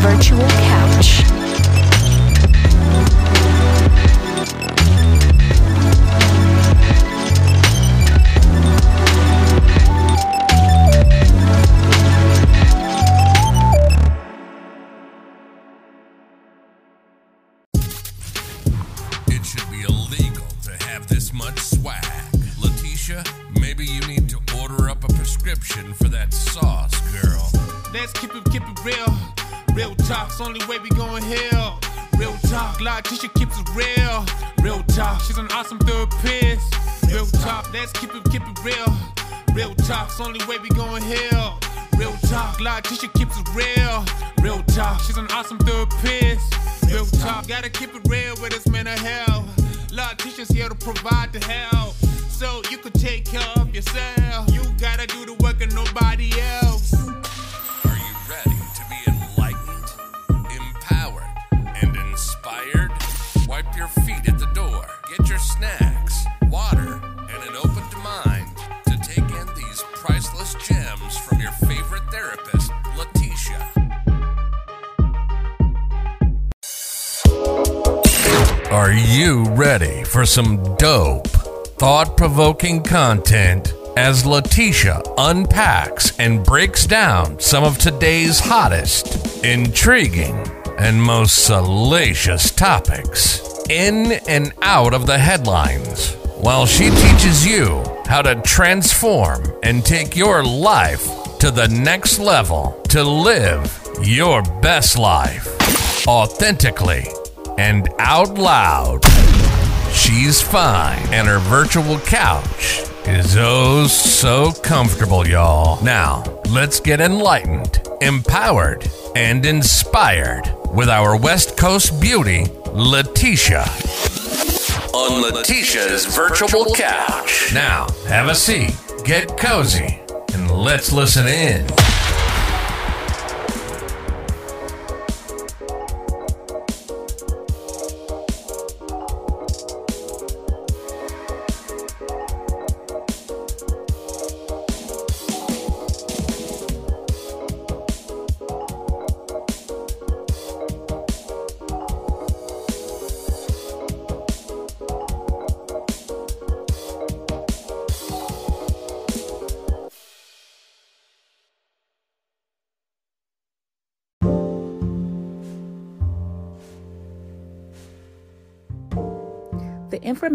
virtual couch. Some dope, thought provoking content as Leticia unpacks and breaks down some of today's hottest, intriguing, and most salacious topics in and out of the headlines while she teaches you how to transform and take your life to the next level to live your best life authentically and out loud. She's fine, and her virtual couch is oh so comfortable, y'all. Now, let's get enlightened, empowered, and inspired with our West Coast beauty, Leticia. On Leticia's virtual couch. Now, have a seat, get cozy, and let's listen in.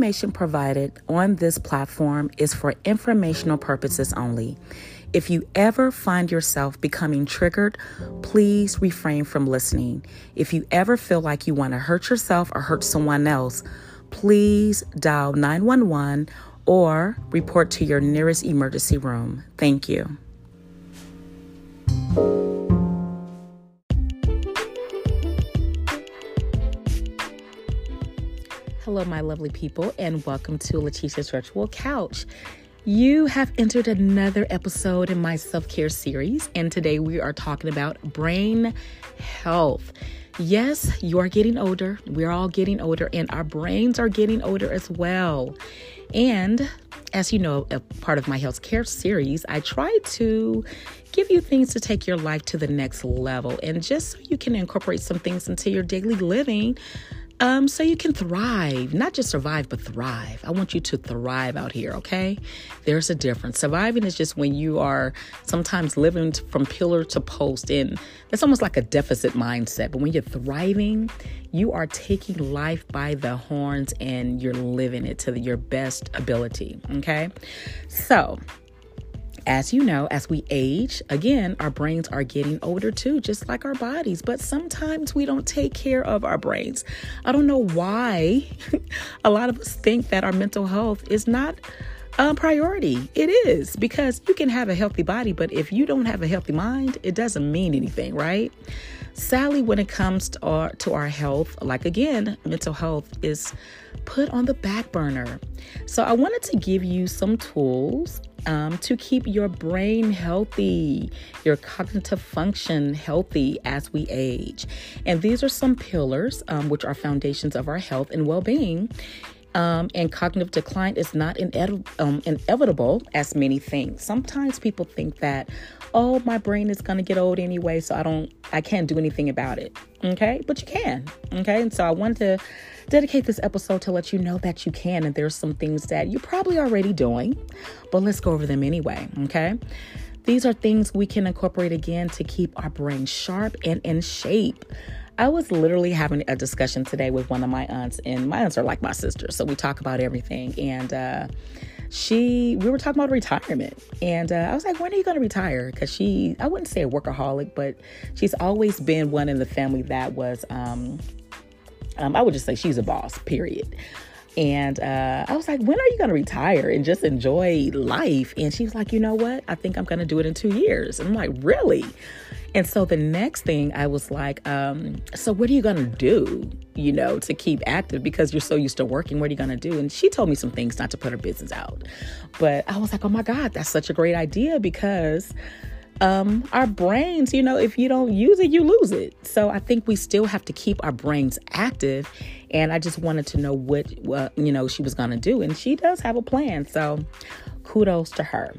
Information provided on this platform is for informational purposes only. If you ever find yourself becoming triggered, please refrain from listening. If you ever feel like you want to hurt yourself or hurt someone else, please dial 911 or report to your nearest emergency room. Thank you. Hello, my lovely people, and welcome to Leticia's Virtual Couch. You have entered another episode in my self care series, and today we are talking about brain health. Yes, you are getting older. We're all getting older, and our brains are getting older as well. And as you know, a part of my health care series, I try to give you things to take your life to the next level and just so you can incorporate some things into your daily living um, so you can thrive, not just survive, but thrive. I want you to thrive out here, okay? There's a difference. Surviving is just when you are sometimes living from pillar to post, and it's almost like a deficit mindset. But when you're thriving, you are taking life by the horns and you're living it to your best ability, okay? So, as you know, as we age, again, our brains are getting older too, just like our bodies. But sometimes we don't take care of our brains. I don't know why a lot of us think that our mental health is not a priority. It is because you can have a healthy body, but if you don't have a healthy mind, it doesn't mean anything, right? Sadly, when it comes to our, to our health, like again, mental health is put on the back burner. So, I wanted to give you some tools um, to keep your brain healthy, your cognitive function healthy as we age. And these are some pillars, um, which are foundations of our health and well being. Um, and cognitive decline is not ined- um, inevitable as many think. Sometimes people think that, oh, my brain is going to get old anyway, so I don't, I can't do anything about it. Okay, but you can. Okay, and so I wanted to dedicate this episode to let you know that you can, and there's some things that you're probably already doing, but let's go over them anyway. Okay. These are things we can incorporate again to keep our brain sharp and in shape. I was literally having a discussion today with one of my aunts, and my aunts are like my sisters, so we talk about everything. And uh, she, we were talking about retirement, and uh, I was like, "When are you going to retire?" Because she, I wouldn't say a workaholic, but she's always been one in the family that was, um, um, I would just say she's a boss. Period. And uh, I was like, when are you going to retire and just enjoy life? And she was like, you know what? I think I'm going to do it in two years. And I'm like, really? And so the next thing I was like, um, so what are you going to do, you know, to keep active because you're so used to working? What are you going to do? And she told me some things not to put her business out. But I was like, oh my God, that's such a great idea because um, our brains, you know, if you don't use it, you lose it. So I think we still have to keep our brains active. And I just wanted to know what, what you know, she was going to do. And she does have a plan. So kudos to her.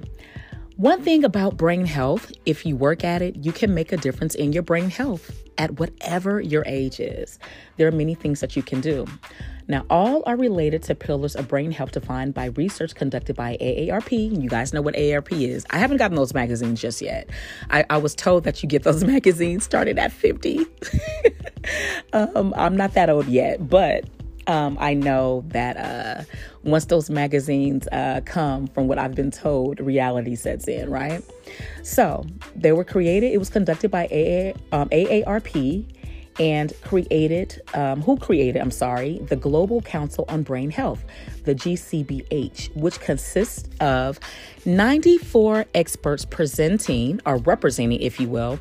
One thing about brain health, if you work at it, you can make a difference in your brain health at whatever your age is. There are many things that you can do. Now, all are related to pillars of brain health defined by research conducted by AARP. You guys know what AARP is. I haven't gotten those magazines just yet. I, I was told that you get those magazines started at 50. um, I'm not that old yet, but um, I know that uh, once those magazines uh, come, from what I've been told, reality sets in, right? So they were created, it was conducted by AA, um, AARP and created, um, who created, I'm sorry, the Global Council on Brain Health, the GCBH, which consists of 94 experts presenting or representing, if you will,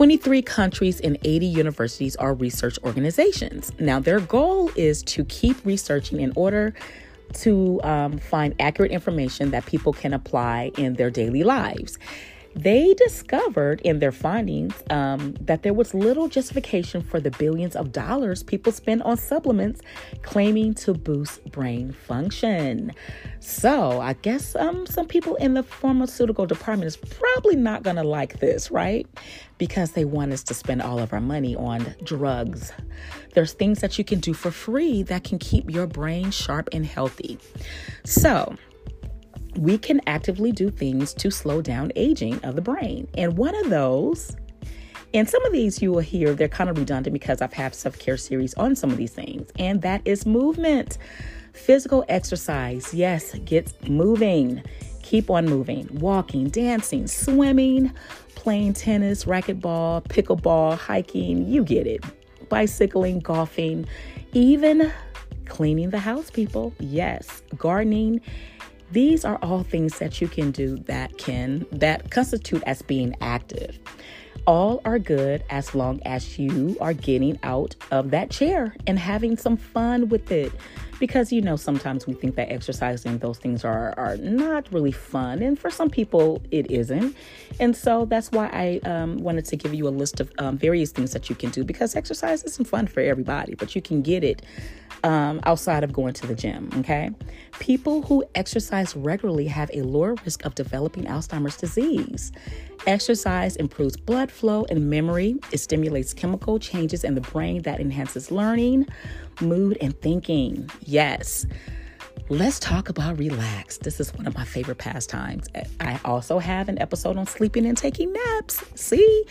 23 countries and 80 universities or research organizations. Now, their goal is to keep researching in order to um, find accurate information that people can apply in their daily lives they discovered in their findings um, that there was little justification for the billions of dollars people spend on supplements claiming to boost brain function. So I guess um, some people in the pharmaceutical department is probably not going to like this, right? Because they want us to spend all of our money on drugs. There's things that you can do for free that can keep your brain sharp and healthy. So, we can actively do things to slow down aging of the brain. And one of those, and some of these you will hear, they're kind of redundant because I've had self care series on some of these things, and that is movement. Physical exercise, yes, get moving. Keep on moving, walking, dancing, swimming, playing tennis, racquetball, pickleball, hiking, you get it. Bicycling, golfing, even cleaning the house, people. Yes, gardening these are all things that you can do that can that constitute as being active. All are good as long as you are getting out of that chair and having some fun with it. Because you know, sometimes we think that exercising those things are, are not really fun, and for some people, it isn't. And so that's why I um, wanted to give you a list of um, various things that you can do because exercise isn't fun for everybody, but you can get it um, outside of going to the gym. Okay. People who exercise regularly have a lower risk of developing Alzheimer's disease. Exercise improves blood flow and memory. It stimulates chemical changes in the brain that enhances learning, mood, and thinking. Yes. Let's talk about relax. This is one of my favorite pastimes. I also have an episode on sleeping and taking naps. See,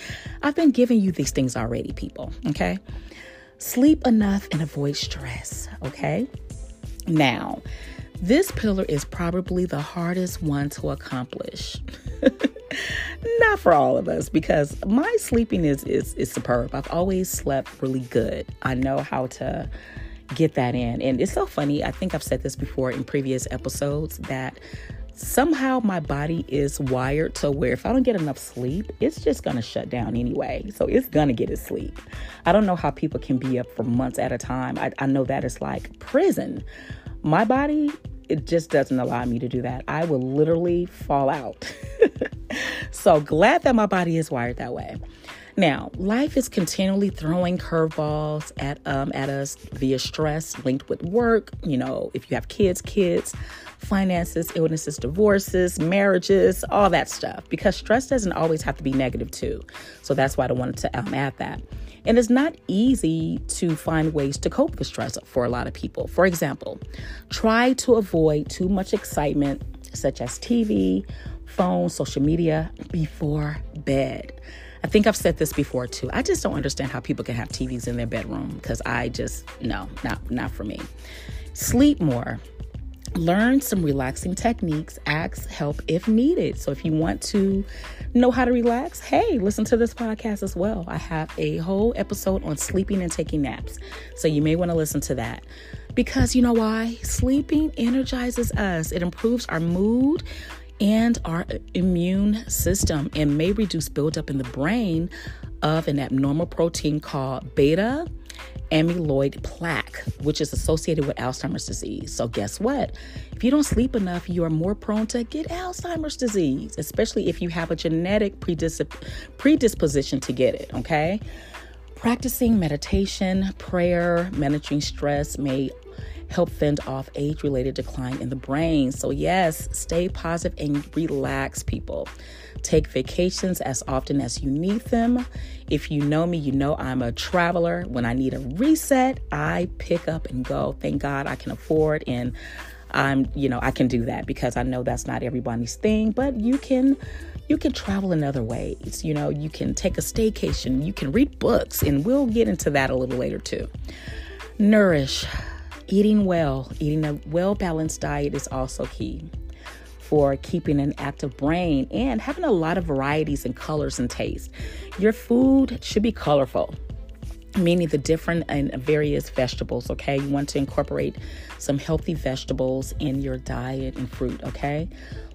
I've been giving you these things already, people. Okay. Sleep enough and avoid stress, okay? Now, this pillar is probably the hardest one to accomplish. Not for all of us because my sleeping is, is is superb. I've always slept really good. I know how to get that in. And it's so funny. I think I've said this before in previous episodes that somehow my body is wired to where if I don't get enough sleep, it's just gonna shut down anyway. So it's gonna get its sleep. I don't know how people can be up for months at a time. I, I know that is like prison. My body, it just doesn't allow me to do that. I will literally fall out. so glad that my body is wired that way. Now, life is continually throwing curveballs at um, at us via stress linked with work. You know, if you have kids, kids, finances, illnesses, divorces, marriages, all that stuff. Because stress doesn't always have to be negative too. So that's why I wanted to um, add that. And it's not easy to find ways to cope with stress for a lot of people. For example, try to avoid too much excitement, such as TV, phone, social media, before bed. I think I've said this before too. I just don't understand how people can have TVs in their bedroom because I just no, not not for me. Sleep more. Learn some relaxing techniques. Ask help if needed. So if you want to know how to relax, hey, listen to this podcast as well. I have a whole episode on sleeping and taking naps. So you may want to listen to that. Because you know why? Sleeping energizes us. It improves our mood, and our immune system and may reduce buildup in the brain of an abnormal protein called beta amyloid plaque, which is associated with Alzheimer's disease. So, guess what? If you don't sleep enough, you are more prone to get Alzheimer's disease, especially if you have a genetic predis- predisposition to get it, okay? Practicing meditation, prayer, managing stress may help fend off age related decline in the brain. So, yes, stay positive and relax, people. Take vacations as often as you need them. If you know me, you know I'm a traveler. When I need a reset, I pick up and go. Thank God I can afford and I'm, you know, I can do that because I know that's not everybody's thing, but you can you can travel in other ways. You know, you can take a staycation, you can read books, and we'll get into that a little later too. Nourish. Eating well, eating a well balanced diet is also key for keeping an active brain and having a lot of varieties and colors and taste. Your food should be colorful meaning the different and various vegetables okay you want to incorporate some healthy vegetables in your diet and fruit okay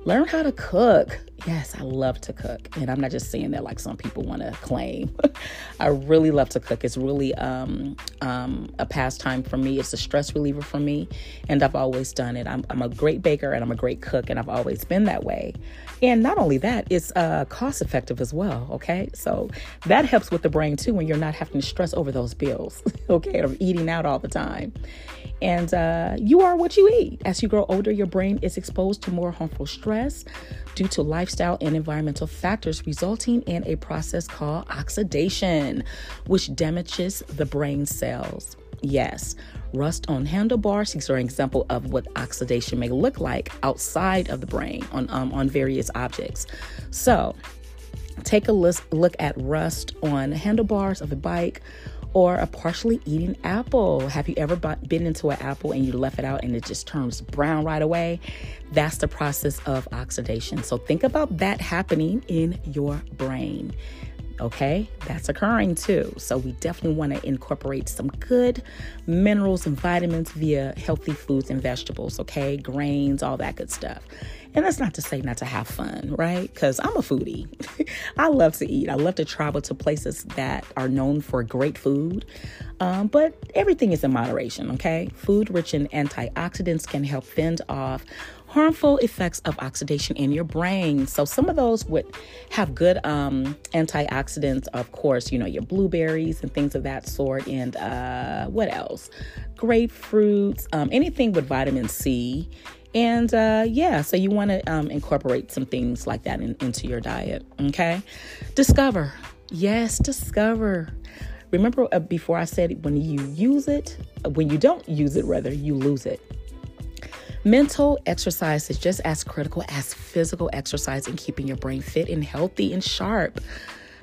learn how to cook Yes, I love to cook. And I'm not just saying that like some people want to claim. I really love to cook. It's really um, um, a pastime for me. It's a stress reliever for me. And I've always done it. I'm, I'm, a great baker and I'm a great cook. And I've always been that way. And not only that, it's uh, cost effective as well. Okay. So that helps with the brain too when you're not having to stress over those bills. okay. Of eating out all the time. And uh, you are what you eat. As you grow older, your brain is exposed to more harmful stress due to lifestyle and environmental factors, resulting in a process called oxidation, which damages the brain cells. Yes, rust on handlebars. These are an example of what oxidation may look like outside of the brain on, um, on various objects. So, take a look at rust on handlebars of a bike or a partially eaten apple. Have you ever been into an apple and you left it out and it just turns brown right away? That's the process of oxidation. So think about that happening in your brain. Okay, that's occurring too. So, we definitely want to incorporate some good minerals and vitamins via healthy foods and vegetables, okay, grains, all that good stuff. And that's not to say not to have fun, right? Because I'm a foodie. I love to eat. I love to travel to places that are known for great food. Um, but everything is in moderation, okay? Food rich in antioxidants can help fend off harmful effects of oxidation in your brain. So some of those would have good um, antioxidants, of course, you know, your blueberries and things of that sort. And uh, what else? Grapefruits, um, anything with vitamin C and uh, yeah, so you want to um, incorporate some things like that in, into your diet. Okay. Discover. Yes, discover. Remember uh, before I said when you use it, when you don't use it, rather, you lose it. Mental exercise is just as critical as physical exercise in keeping your brain fit and healthy and sharp.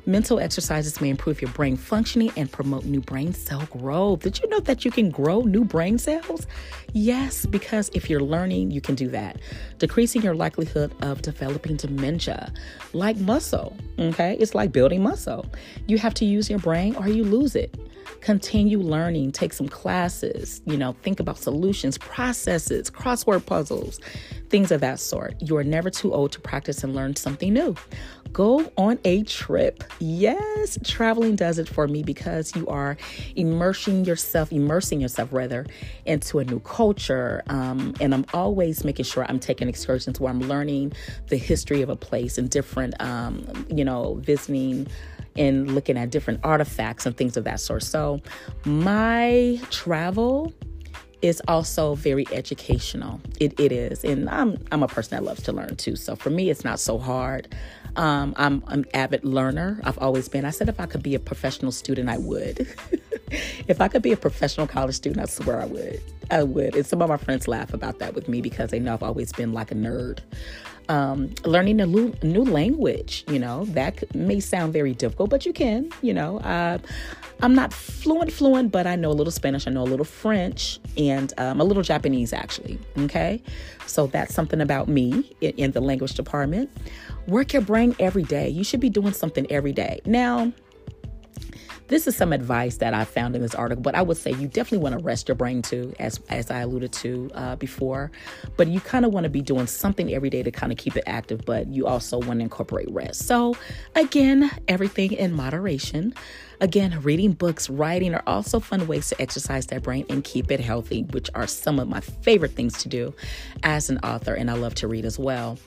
Mental exercises may improve your brain functioning and promote new brain cell growth. Did you know that you can grow new brain cells? Yes, because if you're learning, you can do that, decreasing your likelihood of developing dementia, like muscle. Okay, it's like building muscle. You have to use your brain or you lose it continue learning, take some classes, you know, think about solutions, processes, crossword puzzles, things of that sort. You are never too old to practice and learn something new. Go on a trip. Yes, traveling does it for me because you are immersing yourself, immersing yourself rather, into a new culture. Um, and I'm always making sure I'm taking excursions where I'm learning the history of a place and different, um, you know, visiting and looking at different artifacts and things of that sort. So, my travel is also very educational. It, it is. And I'm, I'm a person that loves to learn too. So for me, it's not so hard. Um, I'm an avid learner. I've always been. I said if I could be a professional student, I would. if I could be a professional college student, I swear I would. I would. And some of my friends laugh about that with me because they know I've always been like a nerd. Um, learning a new, new language, you know, that may sound very difficult, but you can, you know. Uh, I'm not fluent, fluent, but I know a little Spanish, I know a little French, and um, a little Japanese, actually. Okay. So that's something about me in, in the language department. Work your brain every day. You should be doing something every day. Now, this is some advice that I found in this article, but I would say you definitely want to rest your brain too, as as I alluded to uh, before. But you kind of want to be doing something every day to kind of keep it active, but you also want to incorporate rest. So again, everything in moderation. Again, reading books, writing are also fun ways to exercise that brain and keep it healthy, which are some of my favorite things to do as an author, and I love to read as well.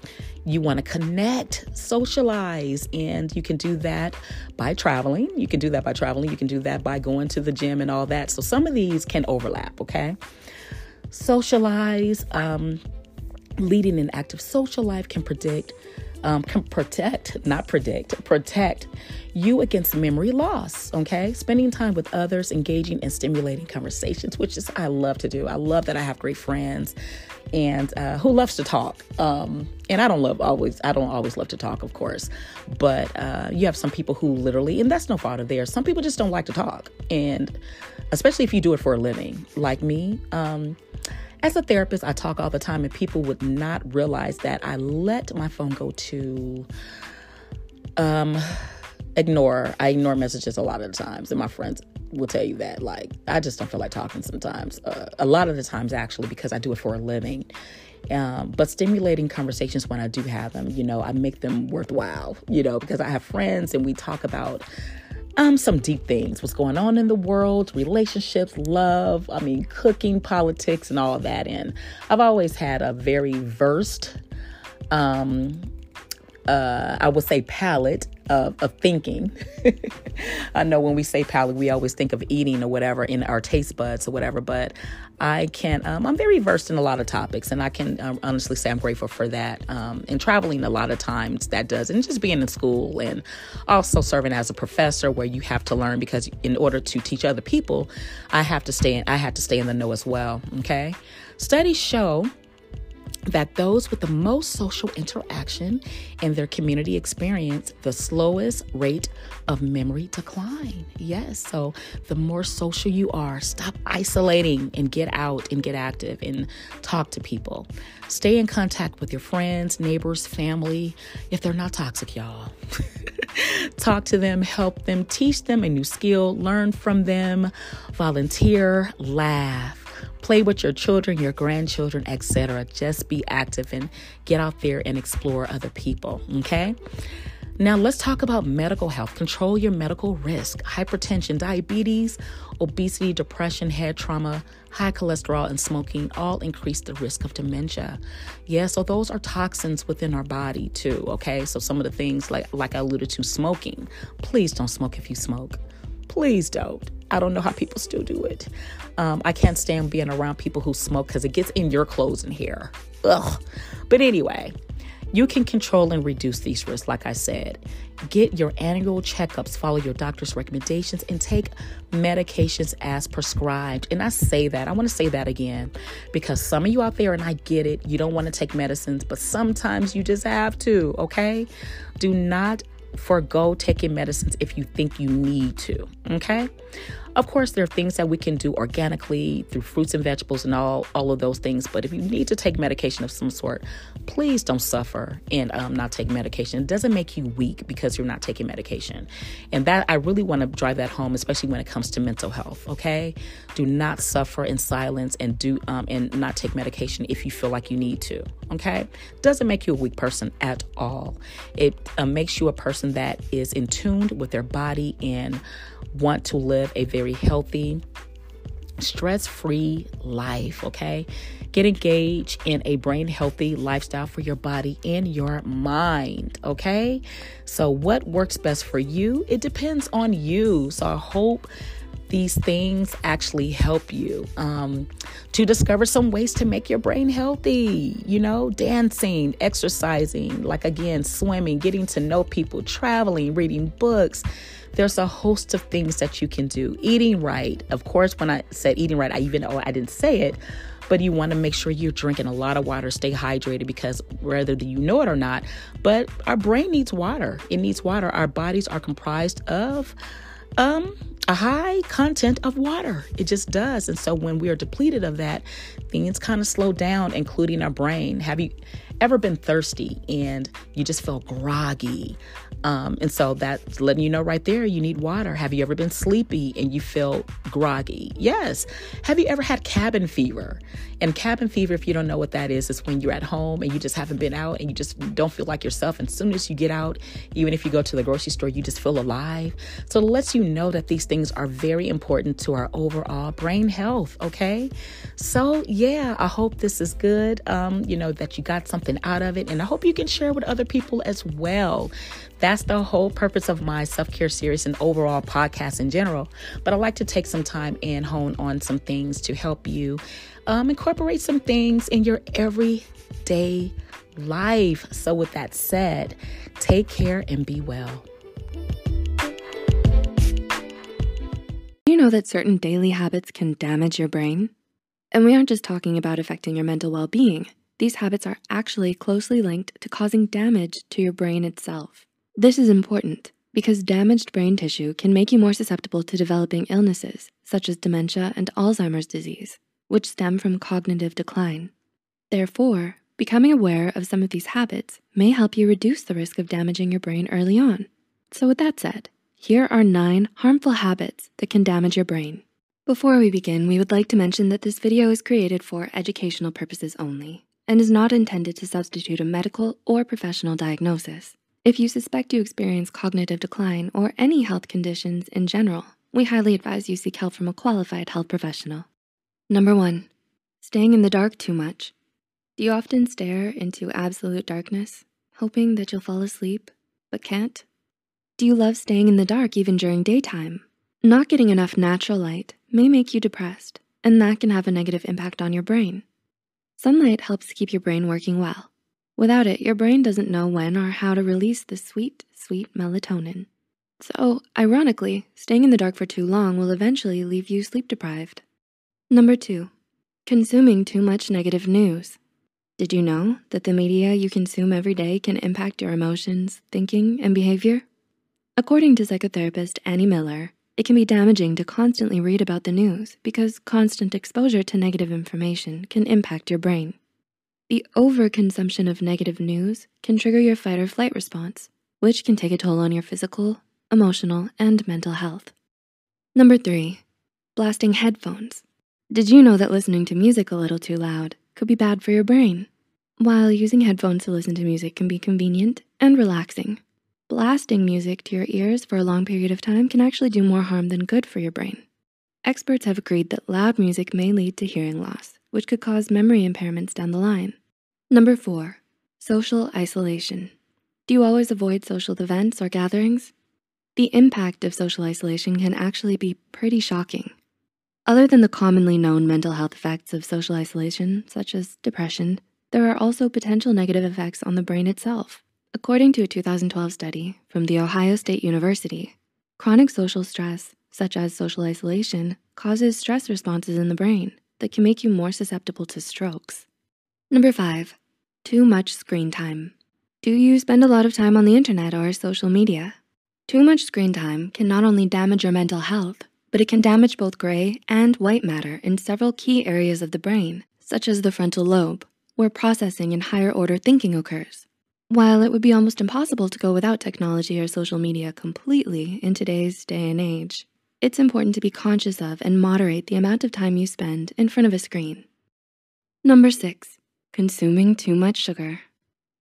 You want to connect, socialize, and you can do that by traveling. You can do that by traveling. You can do that by going to the gym and all that. So some of these can overlap, okay? Socialize, um, leading an active social life can predict um, protect, not predict, protect you against memory loss. Okay. Spending time with others, engaging in stimulating conversations, which is I love to do. I love that I have great friends and uh, who loves to talk. Um, and I don't love always, I don't always love to talk, of course, but uh, you have some people who literally, and that's no fault of theirs. Some people just don't like to talk. And especially if you do it for a living, like me. Um, as a therapist, I talk all the time, and people would not realize that I let my phone go to um, ignore. I ignore messages a lot of the times, and my friends will tell you that. Like, I just don't feel like talking sometimes. Uh, a lot of the times, actually, because I do it for a living. Um, but stimulating conversations when I do have them, you know, I make them worthwhile, you know, because I have friends and we talk about um, some deep things what's going on in the world, relationships, love, I mean, cooking, politics, and all that. And I've always had a very versed, um, uh, I would say, palette of, of thinking. I know when we say palate, we always think of eating or whatever in our taste buds or whatever, but I can, um, I'm very versed in a lot of topics, and I can um, honestly say I'm grateful for that. Um, and traveling a lot of times that does, and just being in school and also serving as a professor where you have to learn because in order to teach other people, I have to stay in, I have to stay in the know as well. Okay. Studies show that those with the most social interaction in their community experience the slowest rate of memory decline. Yes, so the more social you are, stop isolating and get out and get active and talk to people. Stay in contact with your friends, neighbors, family, if they're not toxic, y'all. talk to them, help them, teach them a new skill, learn from them, volunteer, laugh play with your children, your grandchildren, etc. Just be active and get out there and explore other people, okay? Now, let's talk about medical health. Control your medical risk. Hypertension, diabetes, obesity, depression, head trauma, high cholesterol, and smoking all increase the risk of dementia. Yeah, so those are toxins within our body too, okay? So some of the things like like I alluded to smoking. Please don't smoke if you smoke. Please don't. I don't know how people still do it. Um, I can't stand being around people who smoke because it gets in your clothes and hair. Ugh. But anyway, you can control and reduce these risks, like I said. Get your annual checkups, follow your doctor's recommendations, and take medications as prescribed. And I say that, I want to say that again because some of you out there, and I get it, you don't want to take medicines, but sometimes you just have to, okay? Do not forego taking medicines if you think you need to, okay? Of course, there are things that we can do organically through fruits and vegetables and all, all of those things. But if you need to take medication of some sort, please don't suffer and um, not take medication. It doesn't make you weak because you're not taking medication. And that I really want to drive that home, especially when it comes to mental health. Okay, do not suffer in silence and do um, and not take medication if you feel like you need to. Okay, doesn't make you a weak person at all. It uh, makes you a person that is in tuned with their body and want to live a very healthy, stress free life, okay? Get engaged in a brain healthy lifestyle for your body and your mind, okay? So, what works best for you? It depends on you. So, I hope these things actually help you um, to discover some ways to make your brain healthy. You know, dancing, exercising, like again, swimming, getting to know people, traveling, reading books. There's a host of things that you can do. Eating right. Of course, when I said eating right, I even though I didn't say it, but you want to make sure you're drinking a lot of water, stay hydrated because whether you know it or not, but our brain needs water. It needs water. Our bodies are comprised of um a high content of water. It just does. And so when we are depleted of that, things kind of slow down, including our brain. Have you ever been thirsty and you just feel groggy? Um, and so that's letting you know right there you need water. Have you ever been sleepy and you feel groggy? Yes. Have you ever had cabin fever? And cabin fever, if you don't know what that is, is when you're at home and you just haven't been out and you just don't feel like yourself. And as soon as you get out, even if you go to the grocery store, you just feel alive. So it lets you know that these things are very important to our overall brain health. Okay. So yeah, I hope this is good. Um, you know, that you got something out of it. And I hope you can share with other people as well. That's the whole purpose of my self care series and overall podcast in general. But I like to take some time and hone on some things to help you um, incorporate some things in your everyday life. So, with that said, take care and be well. You know that certain daily habits can damage your brain? And we aren't just talking about affecting your mental well being. These habits are actually closely linked to causing damage to your brain itself. This is important because damaged brain tissue can make you more susceptible to developing illnesses such as dementia and Alzheimer's disease, which stem from cognitive decline. Therefore, becoming aware of some of these habits may help you reduce the risk of damaging your brain early on. So with that said, here are nine harmful habits that can damage your brain. Before we begin, we would like to mention that this video is created for educational purposes only and is not intended to substitute a medical or professional diagnosis. If you suspect you experience cognitive decline or any health conditions in general, we highly advise you seek help from a qualified health professional. Number one, staying in the dark too much. Do you often stare into absolute darkness, hoping that you'll fall asleep, but can't? Do you love staying in the dark even during daytime? Not getting enough natural light may make you depressed, and that can have a negative impact on your brain. Sunlight helps keep your brain working well, Without it, your brain doesn't know when or how to release the sweet, sweet melatonin. So, ironically, staying in the dark for too long will eventually leave you sleep deprived. Number two, consuming too much negative news. Did you know that the media you consume every day can impact your emotions, thinking, and behavior? According to psychotherapist Annie Miller, it can be damaging to constantly read about the news because constant exposure to negative information can impact your brain. The overconsumption of negative news can trigger your fight or flight response, which can take a toll on your physical, emotional, and mental health. Number three, blasting headphones. Did you know that listening to music a little too loud could be bad for your brain? While using headphones to listen to music can be convenient and relaxing, blasting music to your ears for a long period of time can actually do more harm than good for your brain. Experts have agreed that loud music may lead to hearing loss, which could cause memory impairments down the line. Number four, social isolation. Do you always avoid social events or gatherings? The impact of social isolation can actually be pretty shocking. Other than the commonly known mental health effects of social isolation, such as depression, there are also potential negative effects on the brain itself. According to a 2012 study from The Ohio State University, chronic social stress, such as social isolation, causes stress responses in the brain, that can make you more susceptible to strokes. Number five, too much screen time. Do you spend a lot of time on the internet or social media? Too much screen time can not only damage your mental health, but it can damage both gray and white matter in several key areas of the brain, such as the frontal lobe, where processing and higher order thinking occurs. While it would be almost impossible to go without technology or social media completely in today's day and age, it's important to be conscious of and moderate the amount of time you spend in front of a screen. Number six, consuming too much sugar.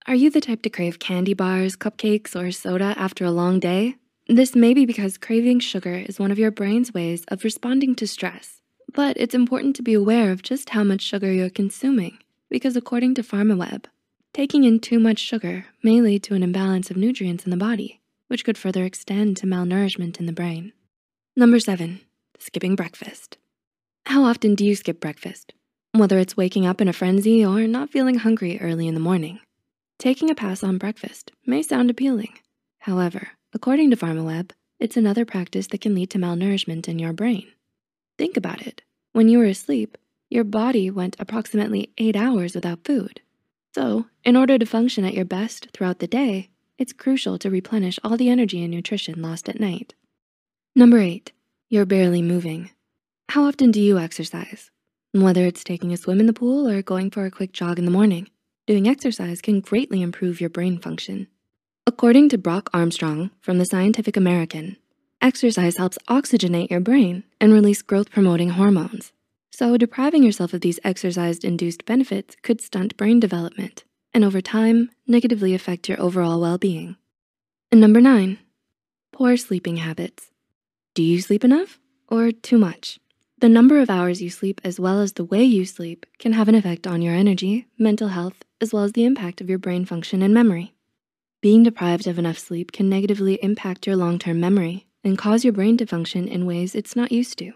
Are you the type to crave candy bars, cupcakes, or soda after a long day? This may be because craving sugar is one of your brain's ways of responding to stress, but it's important to be aware of just how much sugar you're consuming because according to PharmaWeb, taking in too much sugar may lead to an imbalance of nutrients in the body, which could further extend to malnourishment in the brain. Number seven, skipping breakfast. How often do you skip breakfast? Whether it's waking up in a frenzy or not feeling hungry early in the morning. Taking a pass on breakfast may sound appealing. However, According to PharmaWeb, it's another practice that can lead to malnourishment in your brain. Think about it. When you were asleep, your body went approximately eight hours without food. So in order to function at your best throughout the day, it's crucial to replenish all the energy and nutrition lost at night. Number eight, you're barely moving. How often do you exercise? Whether it's taking a swim in the pool or going for a quick jog in the morning, doing exercise can greatly improve your brain function. According to Brock Armstrong from the Scientific American, exercise helps oxygenate your brain and release growth promoting hormones. So depriving yourself of these exercise induced benefits could stunt brain development and over time, negatively affect your overall well-being. And number nine, poor sleeping habits. Do you sleep enough or too much? The number of hours you sleep as well as the way you sleep can have an effect on your energy, mental health, as well as the impact of your brain function and memory. Being deprived of enough sleep can negatively impact your long-term memory and cause your brain to function in ways it's not used to.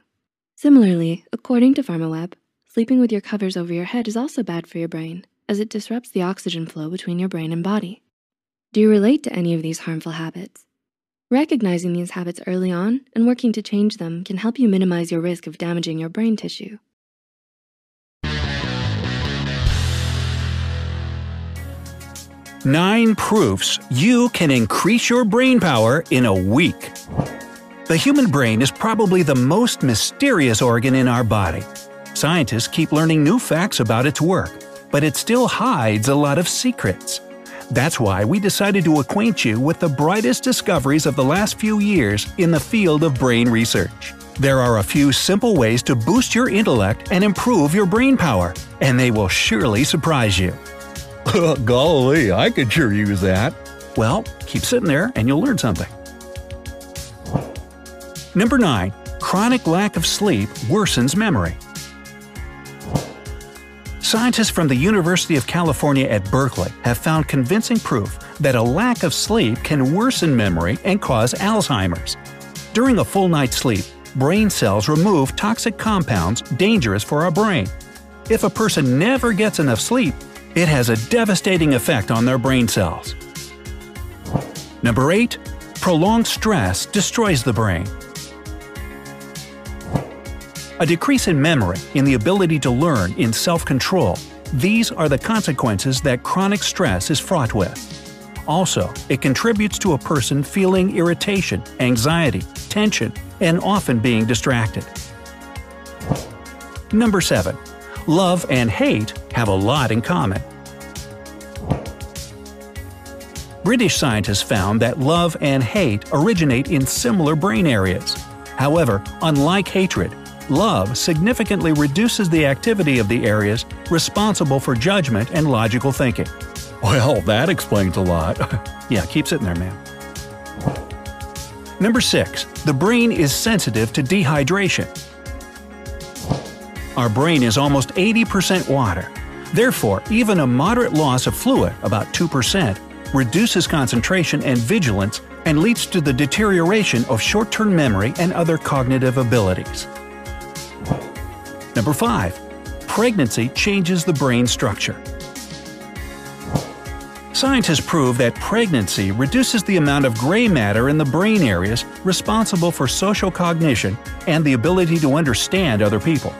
Similarly, according to PharmaWeb, sleeping with your covers over your head is also bad for your brain as it disrupts the oxygen flow between your brain and body. Do you relate to any of these harmful habits? Recognizing these habits early on and working to change them can help you minimize your risk of damaging your brain tissue. Nine proofs you can increase your brain power in a week. The human brain is probably the most mysterious organ in our body. Scientists keep learning new facts about its work, but it still hides a lot of secrets. That's why we decided to acquaint you with the brightest discoveries of the last few years in the field of brain research. There are a few simple ways to boost your intellect and improve your brain power, and they will surely surprise you. Golly, I could sure use that. Well, keep sitting there and you'll learn something. Number 9. Chronic lack of sleep worsens memory. Scientists from the University of California at Berkeley have found convincing proof that a lack of sleep can worsen memory and cause Alzheimer's. During a full night's sleep, brain cells remove toxic compounds dangerous for our brain. If a person never gets enough sleep, it has a devastating effect on their brain cells. Number 8. Prolonged stress destroys the brain. A decrease in memory, in the ability to learn, in self-control – these are the consequences that chronic stress is fraught with. Also, it contributes to a person feeling irritation, anxiety, tension, and often being distracted. Number 7 love and hate have a lot in common. British scientists found that love and hate originate in similar brain areas. However, unlike hatred, love significantly reduces the activity of the areas responsible for judgment and logical thinking. Well, that explains a lot. yeah, keep sitting there, man. Number 6. The brain is sensitive to dehydration. Our brain is almost 80% water. Therefore, even a moderate loss of fluid, about 2%, reduces concentration and vigilance and leads to the deterioration of short-term memory and other cognitive abilities. Number 5. Pregnancy changes the brain structure. Scientists prove that pregnancy reduces the amount of gray matter in the brain areas responsible for social cognition and the ability to understand other people.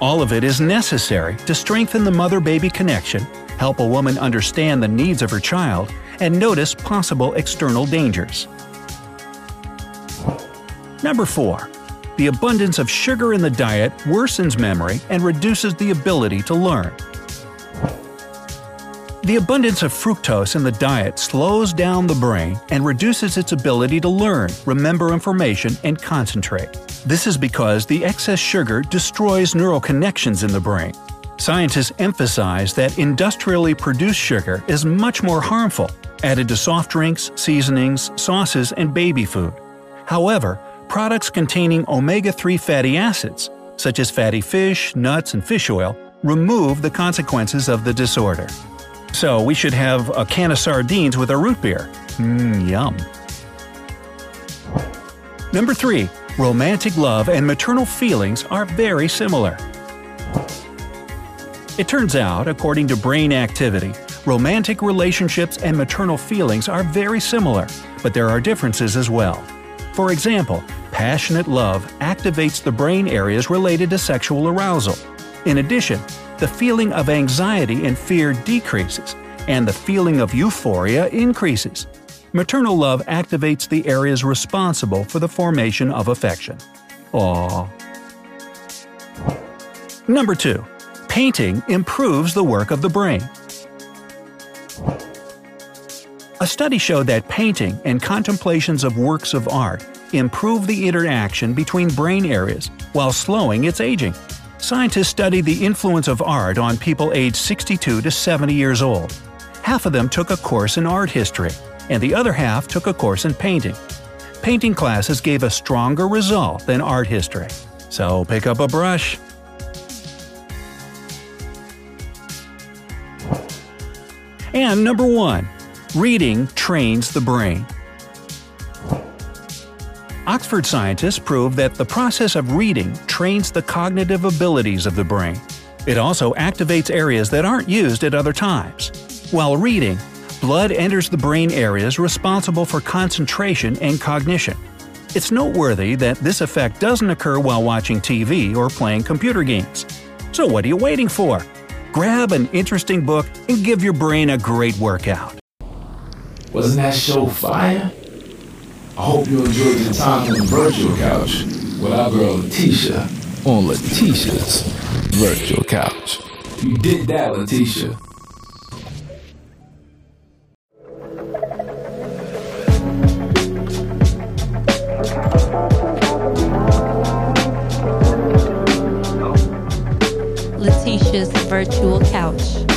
All of it is necessary to strengthen the mother-baby connection, help a woman understand the needs of her child, and notice possible external dangers. Number 4. The abundance of sugar in the diet worsens memory and reduces the ability to learn. The abundance of fructose in the diet slows down the brain and reduces its ability to learn, remember information, and concentrate. This is because the excess sugar destroys neural connections in the brain. Scientists emphasize that industrially produced sugar is much more harmful, added to soft drinks, seasonings, sauces, and baby food. However, products containing omega 3 fatty acids, such as fatty fish, nuts, and fish oil, remove the consequences of the disorder. So we should have a can of sardines with a root beer. Mmm, yum. Number 3. Romantic love and maternal feelings are very similar. It turns out, according to brain activity, romantic relationships and maternal feelings are very similar, but there are differences as well. For example, passionate love activates the brain areas related to sexual arousal. In addition, the feeling of anxiety and fear decreases, and the feeling of euphoria increases. Maternal love activates the areas responsible for the formation of affection. Aww. Number 2. Painting improves the work of the brain. A study showed that painting and contemplations of works of art improve the interaction between brain areas while slowing its aging. Scientists studied the influence of art on people aged 62 to 70 years old. Half of them took a course in art history, and the other half took a course in painting. Painting classes gave a stronger result than art history. So pick up a brush. And number 1. Reading trains the brain. Oxford scientists prove that the process of reading trains the cognitive abilities of the brain. It also activates areas that aren't used at other times. While reading, blood enters the brain areas responsible for concentration and cognition. It's noteworthy that this effect doesn't occur while watching TV or playing computer games. So what are you waiting for? Grab an interesting book and give your brain a great workout. Wasn't that show fire? I hope you enjoyed your time on the virtual couch with our girl Leticia on Leticia's virtual couch. You did that, Leticia. Leticia's virtual couch.